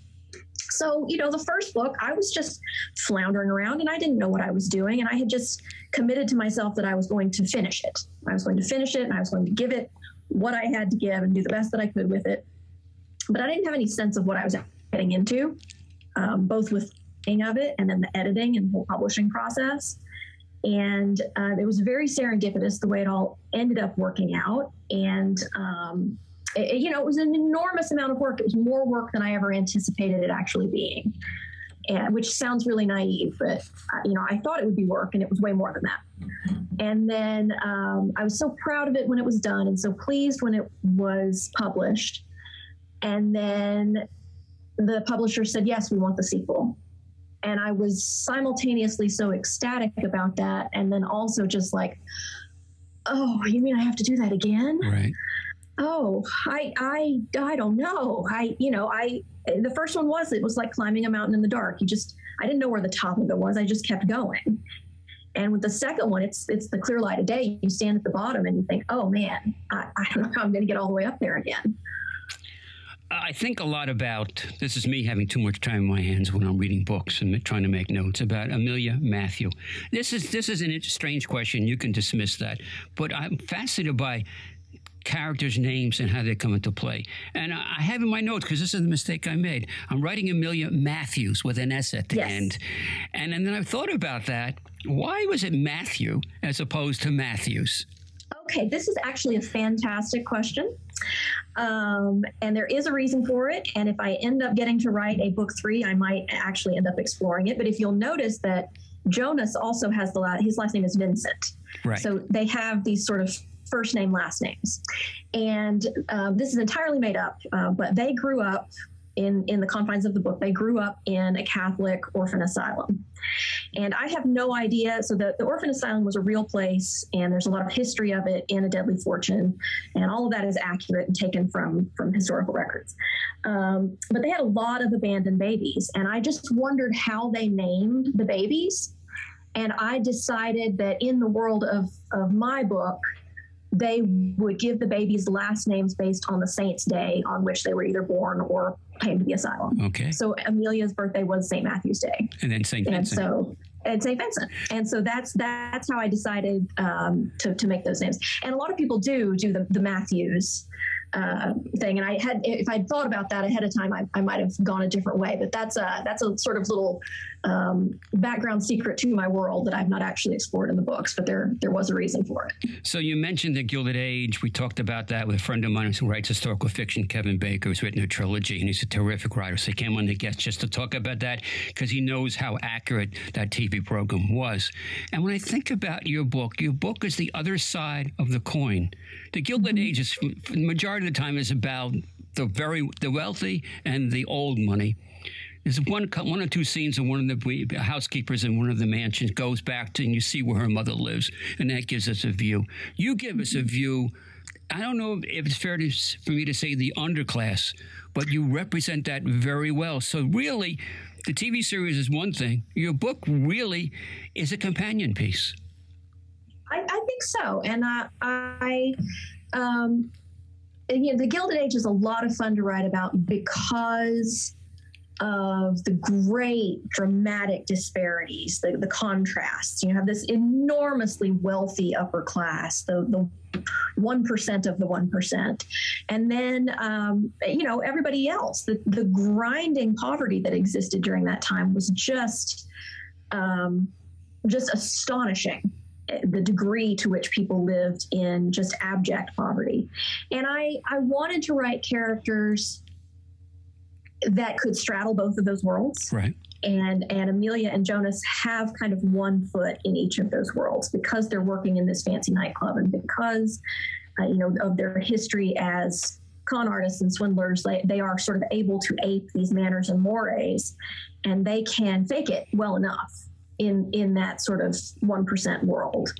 Speaker 4: So, you know, the first book, I was just floundering around and I didn't know what I was doing. And I had just committed to myself that I was going to finish it. I was going to finish it and I was going to give it what I had to give and do the best that I could with it. But I didn't have any sense of what I was getting into, um, both with of it and then the editing and whole publishing process. And uh, it was very serendipitous the way it all ended up working out. And um, it, you know, it was an enormous amount of work. It was more work than I ever anticipated it actually being, and, which sounds really naive, but uh, you know, I thought it would be work, and it was way more than that. And then um, I was so proud of it when it was done, and so pleased when it was published. And then the publisher said, "Yes, we want the sequel." And I was simultaneously so ecstatic about that, and then also just like, "Oh, you mean I have to do that again?"
Speaker 2: Right
Speaker 4: oh i i i don't know. I you know i the first one was it was like climbing a mountain in the dark. You just i didn't know where the top of it was. I just kept going. And with the second one it's it's the clear light of day. You stand at the bottom and you think oh man i, I don't know how i'm going to get all the way up there again.
Speaker 2: I think a lot about this is me having too much time in my hands when I'm reading books and trying to make notes about Amelia Matthew. This is this is a strange question. You can dismiss that, but I'm fascinated by characters' names and how they come into play. And I have in my notes, because this is the mistake I made, I'm writing Amelia Matthews with an S at the
Speaker 4: yes.
Speaker 2: end. And, and then I thought about that. Why was it Matthew as opposed to Matthews?
Speaker 4: Okay, this is actually a fantastic question. Um, and there is a reason for it. And if I end up getting to write a book three, I might actually end up exploring it. But if you'll notice that Jonas also has the last, his last name is Vincent.
Speaker 2: Right.
Speaker 4: So they have these sort of first name, last names. And uh, this is entirely made up, uh, but they grew up in, in the confines of the book. They grew up in a Catholic orphan asylum. And I have no idea. So the, the orphan asylum was a real place, and there's a lot of history of it in A Deadly Fortune. And all of that is accurate and taken from, from historical records. Um, but they had a lot of abandoned babies. And I just wondered how they named the babies. And I decided that in the world of, of my book, they would give the babies last names based on the saint's day on which they were either born or came to the asylum.
Speaker 2: Okay.
Speaker 4: So Amelia's birthday was St. Matthew's Day.
Speaker 2: And then St. Vincent.
Speaker 4: And so and St. Vincent. And so that's that's how I decided um, to, to make those names. And a lot of people do do the, the Matthews uh, thing. And I had, if I'd thought about that ahead of time, I, I might have gone a different way. But that's a that's a sort of little um, background secret to my world that I've not actually explored in the books, but there there was a reason for it.
Speaker 2: So you mentioned the Gilded Age. We talked about that with a friend of mine who writes historical fiction, Kevin Baker, who's written a trilogy, and he's a terrific writer. So he came on the guest just to talk about that because he knows how accurate that TV program was. And when I think about your book, your book is the other side of the coin. The Gilded mm-hmm. Age is, the majority of the time, is about the very the wealthy and the old money. There's one one or two scenes of one of the housekeepers in one of the mansions goes back to and you see where her mother lives, and that gives us a view. You give us a view. I don't know if it's fair to, for me to say the underclass, but you represent that very well. So really, the TV series is one thing. Your book really is a companion piece.
Speaker 4: I, I think so, and I. Um, you know, the Gilded Age is a lot of fun to write about because of the great dramatic disparities, the, the contrasts. You have this enormously wealthy upper class, the, the 1% of the 1%. And then, um, you know, everybody else, the, the grinding poverty that existed during that time was just, um, just astonishing the degree to which people lived in just abject poverty. And I, I wanted to write characters that could straddle both of those worlds.
Speaker 2: Right.
Speaker 4: And and Amelia and Jonas have kind of one foot in each of those worlds because they're working in this fancy nightclub and because uh, you know of their history as con artists and swindlers they, they are sort of able to ape these manners and mores and they can fake it well enough in in that sort of one percent world.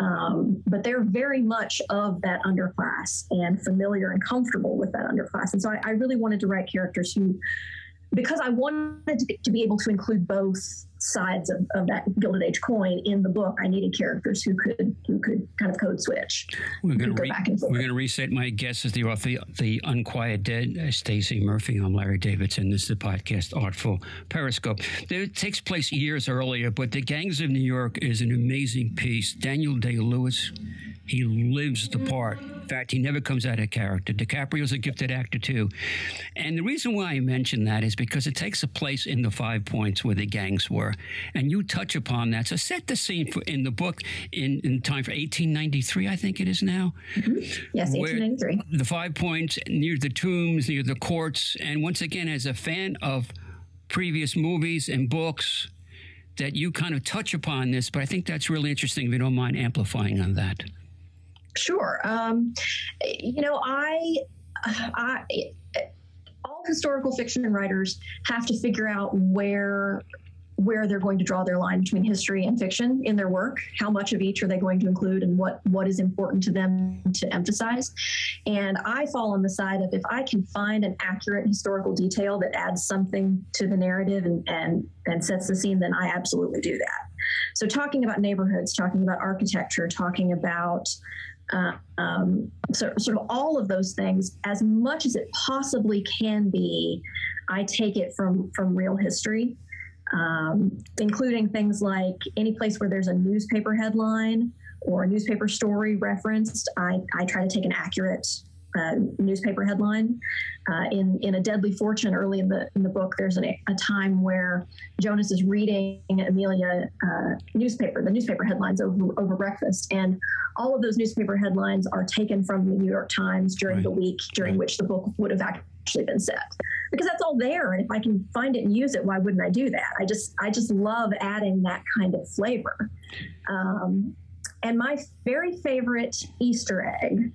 Speaker 4: Um, but they're very much of that underclass and familiar and comfortable with that underclass. And so I, I really wanted to write characters who because I wanted to, to, be able to include both sides of, of that Gilded Age coin in the book, I needed characters who could who could kind of code switch.
Speaker 2: We're going to re- we're going to reset my guest as the author, the Unquiet Dead, uh, Stacie Murphy. I'm Larry Davidson. This is the podcast Artful Periscope. It takes place years earlier, but The Gangs of New York is an amazing piece. Daniel Day Lewis he lives the part. In fact, he never comes out of character. DiCaprio's a gifted actor too. And the reason why I mention that is because it takes a place in the five points where the gangs were. And you touch upon that. So set the scene for, in the book in, in time for 1893, I think it is now.
Speaker 4: Mm-hmm. Yes, 1893.
Speaker 2: The five points near the tombs, near the courts. And once again, as a fan of previous movies and books, that you kind of touch upon this, but I think that's really interesting if you don't mind amplifying on that.
Speaker 4: Sure. Um, you know, I, I, all historical fiction writers have to figure out where where they're going to draw their line between history and fiction in their work. How much of each are they going to include and what what is important to them to emphasize? And i fall on the side of if i can find an accurate historical detail that adds something to the narrative and and, and sets the scene then i absolutely do that. So talking about neighborhoods talking about architecture talking about um, so, sort of all of those things as much as it possibly can be. I take it from from real history, um, including things like any place where there's a newspaper headline or a newspaper story referenced. I, I try to take an accurate uh, newspaper headline. Uh, in in a Deadly Fortune, early in the in the book, there's a, a time where Jonas is reading Amelia uh, newspaper, the newspaper headlines over over breakfast, and all of those newspaper headlines are taken from the New York Times during right. the week during right. which the book would have actually been set because that's all there and if i can find it and use it why wouldn't i do that i just i just love adding that kind of flavor um, and my very favorite easter egg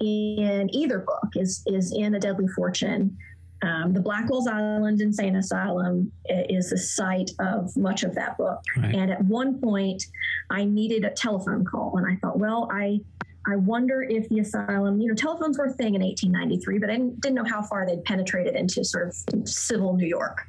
Speaker 4: in either book is is in a deadly fortune um, the Blackwell's Island Insane Asylum is the site of much of that book. Right. And at one point, I needed a telephone call, and I thought, well, I I wonder if the asylum, you know, telephones were a thing in 1893, but I didn't, didn't know how far they'd penetrated into sort of civil New York.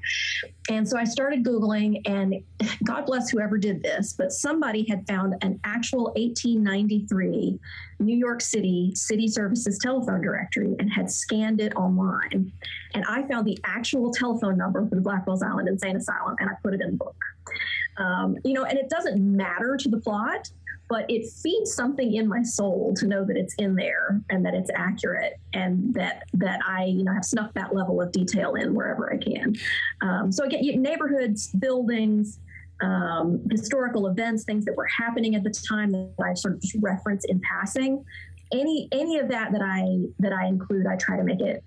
Speaker 4: And so I started Googling, and God bless whoever did this, but somebody had found an actual 1893 New York City City Services telephone directory and had scanned it online. And I found the actual telephone number for the Blackwell's Island Insane Asylum, and I put it in the book. Um, you know, and it doesn't matter to the plot but it feeds something in my soul to know that it's in there and that it's accurate and that that I you know have snuck that level of detail in wherever I can. Um, so again, neighborhoods, buildings. Um, historical events, things that were happening at the time that I sort of just reference in passing. Any any of that that I that I include, I try to make it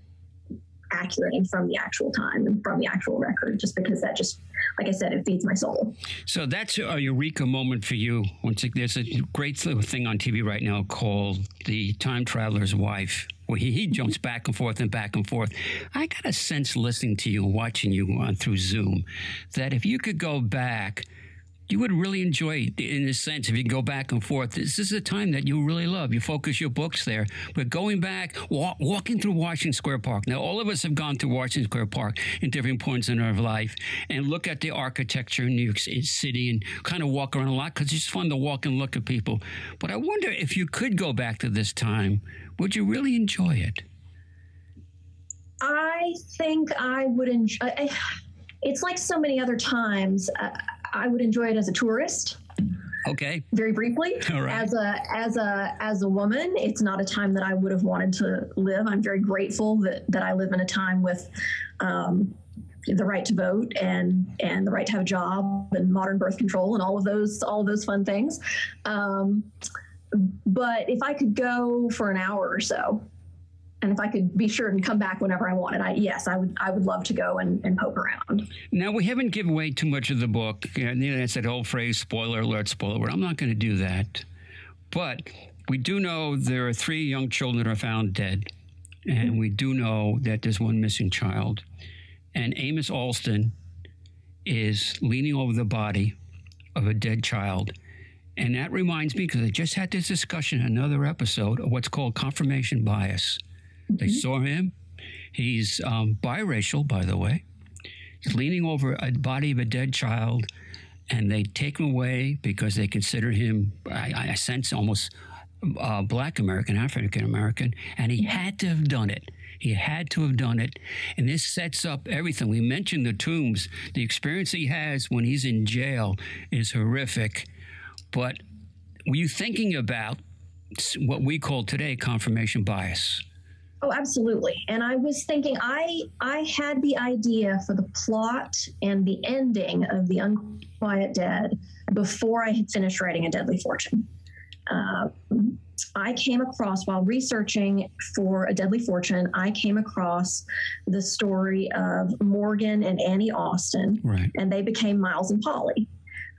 Speaker 4: accurate and from the actual time and from the actual record, just because that just, like I said, it feeds my soul.
Speaker 2: So that's a eureka moment for you. Once there's a great little thing on TV right now called The Time Traveler's Wife. Where he, he jumps back and forth and back and forth. I got a sense listening to you and watching you on through Zoom that if you could go back you would really enjoy in a sense if you go back and forth. This is a time that you really love. You focus your books there. But going back, walk, walking through Washington Square Park. Now, all of us have gone through Washington Square Park in different points in our life and look at the architecture in New York City and kind of walk around a lot because it's fun to walk and look at people. But I wonder if you could go back to this time, would you really enjoy it?
Speaker 4: I think I would enjoy. It's like so many other times. Uh, I would enjoy it as a tourist.
Speaker 2: Okay.
Speaker 4: Very briefly,
Speaker 2: right.
Speaker 4: as a as a as a woman, it's not a time that I would have wanted to live. I'm very grateful that that I live in a time with um, the right to vote and and the right to have a job and modern birth control and all of those all of those fun things. Um, but if I could go for an hour or so, and if I could be sure and come back whenever I wanted, I yes, I would I would love to go and, and poke around.
Speaker 2: Now we haven't given away too much of the book. You know, it's that old phrase, spoiler alert, spoiler alert. I'm not going to do that. But we do know there are three young children that are found dead. And we do know that there's one missing child. And Amos Alston is leaning over the body of a dead child. And that reminds me, because I just had this discussion in another episode of what's called confirmation bias. They mm-hmm. saw him. He's um, biracial, by the way. He's leaning over a body of a dead child, and they take him away because they consider him, I, I sense, almost uh, black American, African American, and he had to have done it. He had to have done it. And this sets up everything. We mentioned the tombs. The experience he has when he's in jail is horrific. But were you thinking about what we call today confirmation bias?
Speaker 4: Oh, absolutely. And I was thinking, I I had the idea for the plot and the ending of the Unquiet Dead before I had finished writing A Deadly Fortune. Uh, I came across while researching for A Deadly Fortune. I came across the story of Morgan and Annie Austin,
Speaker 2: right.
Speaker 4: and they became Miles and Polly.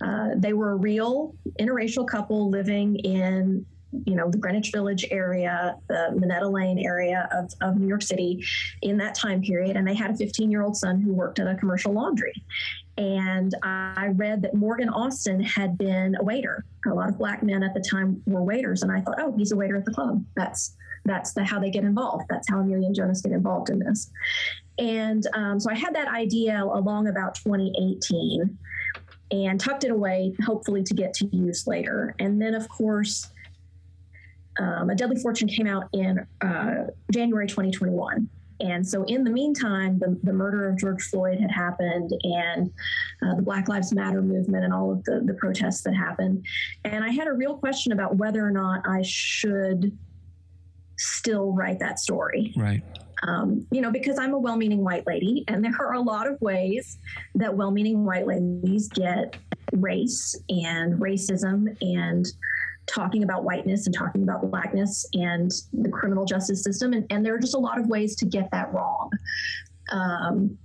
Speaker 4: Uh, they were a real interracial couple living in you know, the Greenwich Village area, the Minetta Lane area of, of New York City in that time period. And they had a 15 year old son who worked at a commercial laundry. And I read that Morgan Austin had been a waiter. A lot of black men at the time were waiters. And I thought, oh, he's a waiter at the club. That's that's the, how they get involved. That's how Amelia and Jonas get involved in this. And um, so I had that idea along about 2018 and tucked it away, hopefully to get to use later. And then, of course, um, A Deadly Fortune came out in uh, January 2021. And so, in the meantime, the, the murder of George Floyd had happened, and uh, the Black Lives Matter movement, and all of the, the protests that happened. And I had a real question about whether or not I should still write that story.
Speaker 2: Right.
Speaker 4: Um, you know, because I'm a well meaning white lady, and there are a lot of ways that well meaning white ladies get race and racism and talking about whiteness and talking about blackness and the criminal justice system. And, and there are just a lot of ways to get that wrong. Um,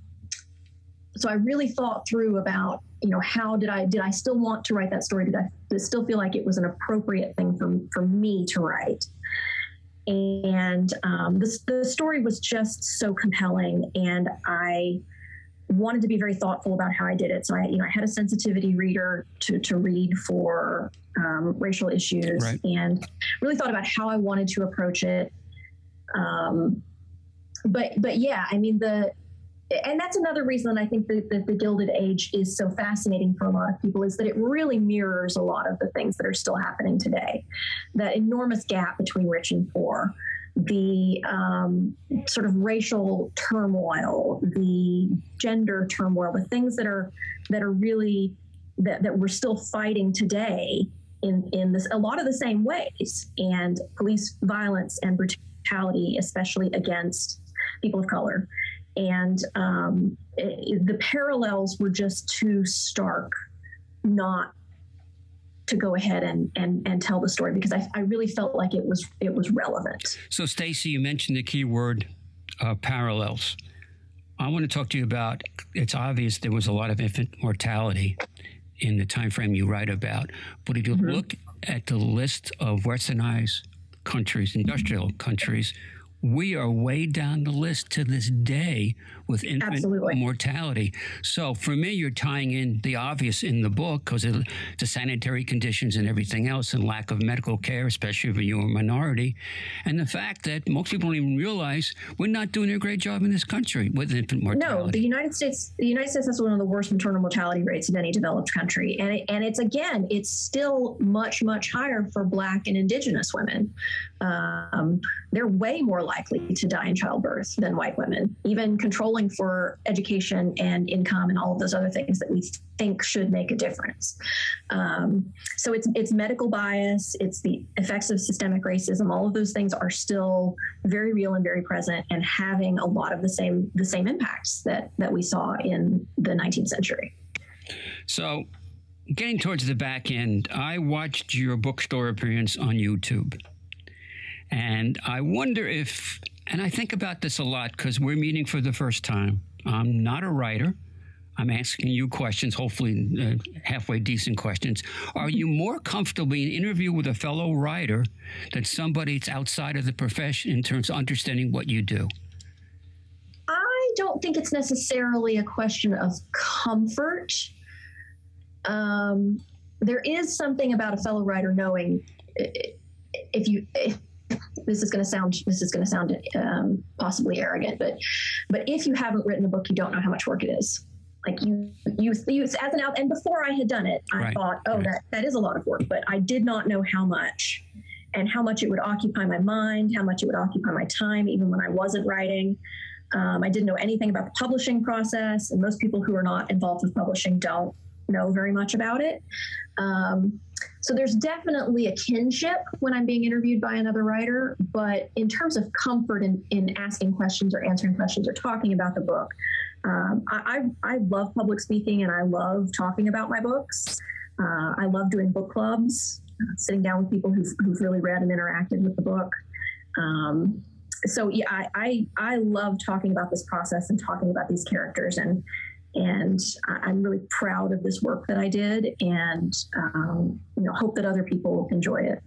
Speaker 4: so I really thought through about, you know, how did I, did I still want to write that story? Did I, did I still feel like it was an appropriate thing for, for me to write? And um, the, the story was just so compelling. And I, wanted to be very thoughtful about how I did it. So I, you know, I had a sensitivity reader to, to read for um, racial issues right. and really thought about how I wanted to approach it. Um, but, but yeah, I mean, the, and that's another reason I think that, that the Gilded Age is so fascinating for a lot of people is that it really mirrors a lot of the things that are still happening today. That enormous gap between rich and poor, the um, sort of racial turmoil, the gender turmoil, the things that are that are really that, that we're still fighting today in in this a lot of the same ways, and police violence and brutality, especially against people of color, and um, it, the parallels were just too stark, not to go ahead and and and tell the story because I, I really felt like it was it was relevant.
Speaker 2: So, Stacie, you mentioned the key word uh, parallels. I want to talk to you about. It's obvious there was a lot of infant mortality in the time frame you write about, but if you mm-hmm. look at the list of westernized countries, industrial countries, we are way down the list to this day with infant Absolutely. mortality. So for me, you're tying in the obvious in the book because of the sanitary conditions and everything else and lack of medical care, especially if you're a minority. And the fact that most people don't even realize we're not doing a great job in this country with infant mortality.
Speaker 4: No, the United States, the United States has one of the worst maternal mortality rates of any developed country. And, it, and it's again, it's still much, much higher for Black and Indigenous women. Um, they're way more likely to die in childbirth than white women. Even controlling for education and income and all of those other things that we think should make a difference. Um, so it's it's medical bias, it's the effects of systemic racism. All of those things are still very real and very present, and having a lot of the same the same impacts that that we saw in the 19th century.
Speaker 2: So getting towards the back end, I watched your bookstore appearance on YouTube. And I wonder if, and I think about this a lot because we're meeting for the first time. I'm not a writer. I'm asking you questions, hopefully uh, halfway decent questions. Are you more comfortable being interviewed with a fellow writer than somebody that's outside of the profession in terms of understanding what you do?
Speaker 4: I don't think it's necessarily a question of comfort. Um, there is something about a fellow writer knowing if you if this is going to sound this is going to sound um, possibly arrogant, but but if you haven't written a book, you don't know how much work it is. Like you, you, you as an out. And before I had done it, I right. thought, oh, right. that that is a lot of work, but I did not know how much, and how much it would occupy my mind, how much it would occupy my time, even when I wasn't writing. Um, I didn't know anything about the publishing process, and most people who are not involved with publishing don't know very much about it. Um, so there's definitely a kinship when I'm being interviewed by another writer, but in terms of comfort in, in asking questions or answering questions or talking about the book, um, I, I, I, love public speaking and I love talking about my books. Uh, I love doing book clubs, uh, sitting down with people who've, who've, really read and interacted with the book. Um, so yeah, I, I, I love talking about this process and talking about these characters and and I'm really proud of this work that I did, and um, you know, hope that other people enjoy it.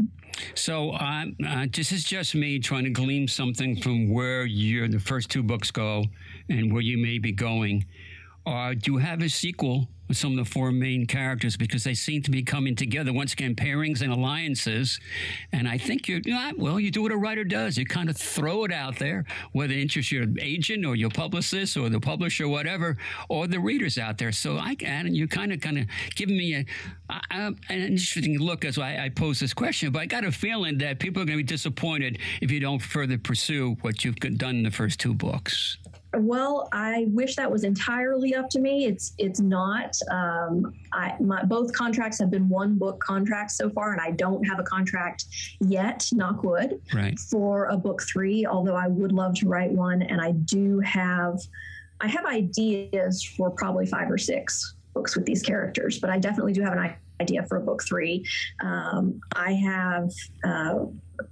Speaker 2: So, uh, uh, this is just me trying to glean something from where your the first two books go, and where you may be going. Uh, do you have a sequel with some of the four main characters because they seem to be coming together once again pairings and alliances. And i think you're you know, well you do what a writer does. You kind of throw it out there whether it interests your agent or your publicist or the publisher whatever or the readers out there. So i and you kind of kind of giving me an interesting look as I, I pose this question but i got a feeling that people are going to be disappointed if you don't further pursue what you've done in the first two books
Speaker 4: well, I wish that was entirely up to me. It's it's not. Um, I my both contracts have been one book contracts so far, and I don't have a contract yet. Knock wood.
Speaker 2: Right.
Speaker 4: For a book three, although I would love to write one, and I do have, I have ideas for probably five or six books with these characters, but I definitely do have an idea for a book three. Um, I have. Uh,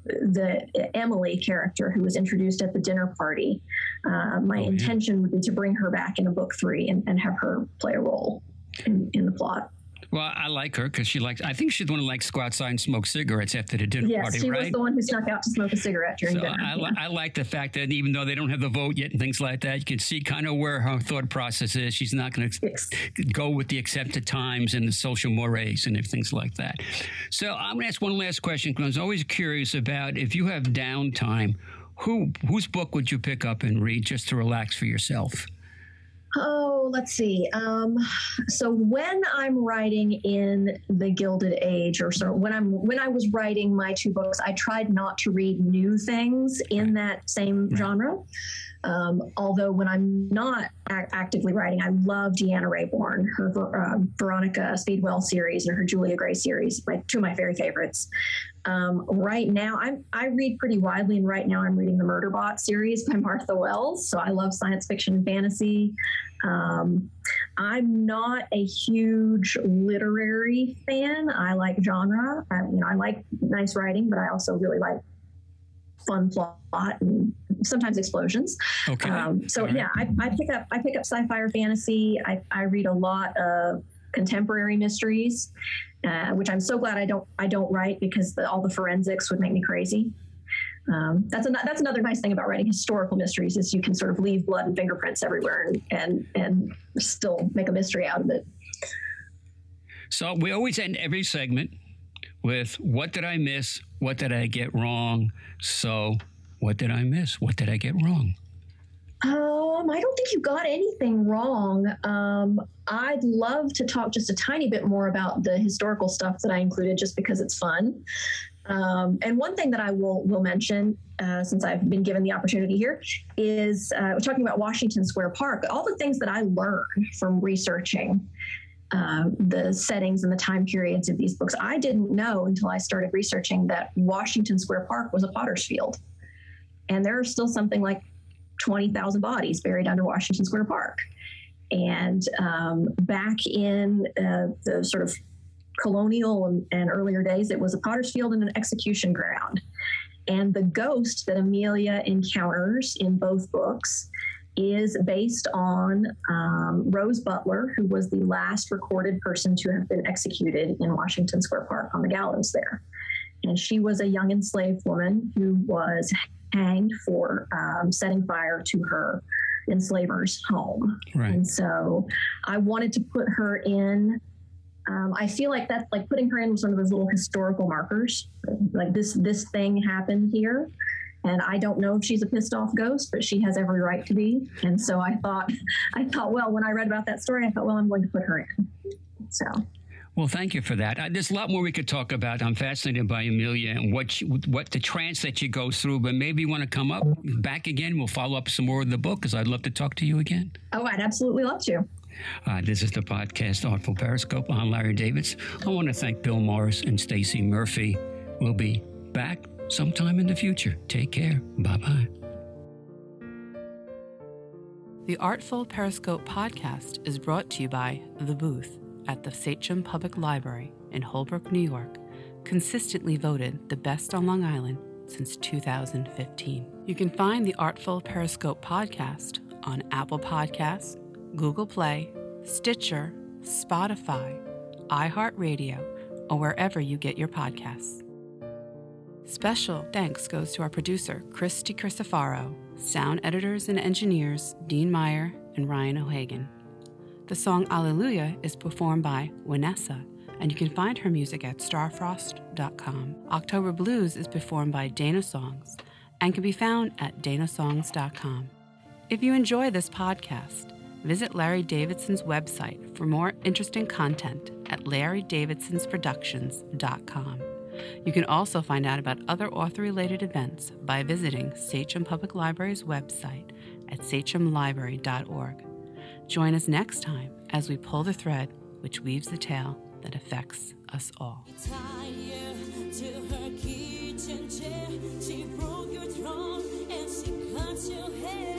Speaker 4: the Emily character who was introduced at the dinner party. Uh, my oh, intention yeah. would be to bring her back in a book three and, and have her play a role in, in the plot.
Speaker 2: Well, I like her because she likes. I think she's the one who likes to go outside and smoke cigarettes after the dinner
Speaker 4: yes,
Speaker 2: party.
Speaker 4: Yes, she
Speaker 2: right?
Speaker 4: was the one who snuck out to smoke a cigarette during so dinner.
Speaker 2: I, yeah. I, like the fact that even though they don't have the vote yet and things like that, you can see kind of where her thought process is. She's not going to yes. go with the accepted times and the social mores and things like that. So I'm going to ask one last question because I was always curious about if you have downtime, who whose book would you pick up and read just to relax for yourself?
Speaker 4: Oh, let's see. Um, so when I'm writing in the Gilded Age, or of when I'm when I was writing my two books, I tried not to read new things in that same genre. Um, although when I'm not a- actively writing, I love Deanna Raybourn, her uh, Veronica Speedwell series and her Julia Grey series, my, two of my very favorites. Um, right now, I'm I read pretty widely, and right now I'm reading the Murderbot series by Martha Wells. So I love science fiction and fantasy. Um, I'm not a huge literary fan. I like genre. I, you know, I like nice writing, but I also really like fun plot and sometimes explosions.
Speaker 2: Okay.
Speaker 4: Um, so yeah, I, I pick up I pick up sci-fi or fantasy. I, I read a lot of contemporary mysteries, uh, which I'm so glad I don't I don't write because the, all the forensics would make me crazy. Um, that's a, that's another nice thing about writing historical mysteries is you can sort of leave blood and fingerprints everywhere and and, and still make a mystery out of it.
Speaker 2: So we always end every segment with what did I miss? What did I get wrong? So what did I miss? What did I get wrong?
Speaker 4: Um, I don't think you got anything wrong. Um, I'd love to talk just a tiny bit more about the historical stuff that I included, just because it's fun. Um, and one thing that I will will mention, uh, since I've been given the opportunity here, is uh, we're talking about Washington Square Park. All the things that I learned from researching uh, the settings and the time periods of these books, I didn't know until I started researching that Washington Square Park was a potter's field, and there are still something like 20,000 bodies buried under Washington Square Park. And um, back in uh, the sort of colonial and, and, earlier days, it was a potter's field and an execution ground. And the ghost that Amelia encounters in both books is based on um, Rose Butler, who was the last recorded person to have been executed in Washington Square Park on the gallows there. And she was a young enslaved woman who was hanged for um, setting fire to her enslaver's home.
Speaker 2: Right.
Speaker 4: And so I wanted to put her in. Um, I feel like that's like putting her in with one of those little historical markers. Like this, this thing happened here, and I don't know if she's a pissed off ghost, but she has every right to be. And so I thought, I thought, well, when I read about that story, I thought, well, I'm going to put her in. So
Speaker 2: well, thank you for that. Uh, there's a lot more we could talk about. I'm fascinated by Amelia and what she, what the trance that she goes through. But maybe you want to come up back again. We'll follow up some more of the book because I'd love to talk to you again.
Speaker 4: Oh, I'd absolutely love to.
Speaker 2: Uh, this is the podcast Artful Periscope. I'm Larry Davids. I want to thank Bill Morris and Stacie Murphy. We'll be back sometime in the future. Take care. Bye bye.
Speaker 1: The Artful Periscope podcast is brought to you by The Booth at the Sachem Public Library in Holbrook, New York, consistently voted the best on Long Island since 2015. You can find the Artful Periscope podcast on Apple Podcasts, Google Play, Stitcher, Spotify, iHeartRadio, or wherever you get your podcasts. Special thanks goes to our producer, Christy Crisafaro, sound editors and engineers, Dean Meyer and Ryan O'Hagan. The song Alleluia is performed by Vanessa, and you can find her music at starfrost.com. October Blues is performed by Dana Songs and can be found at danasongs.com. If you enjoy this podcast, visit Larry Davidson's website for more interesting content at larrydavidsonsproductions.com. You can also find out about other author related events by visiting Sachem Public Library's website at sachemlibrary.org. Join us next time as we pull the thread which weaves the tale that affects us all. She broke your throne and she cut your.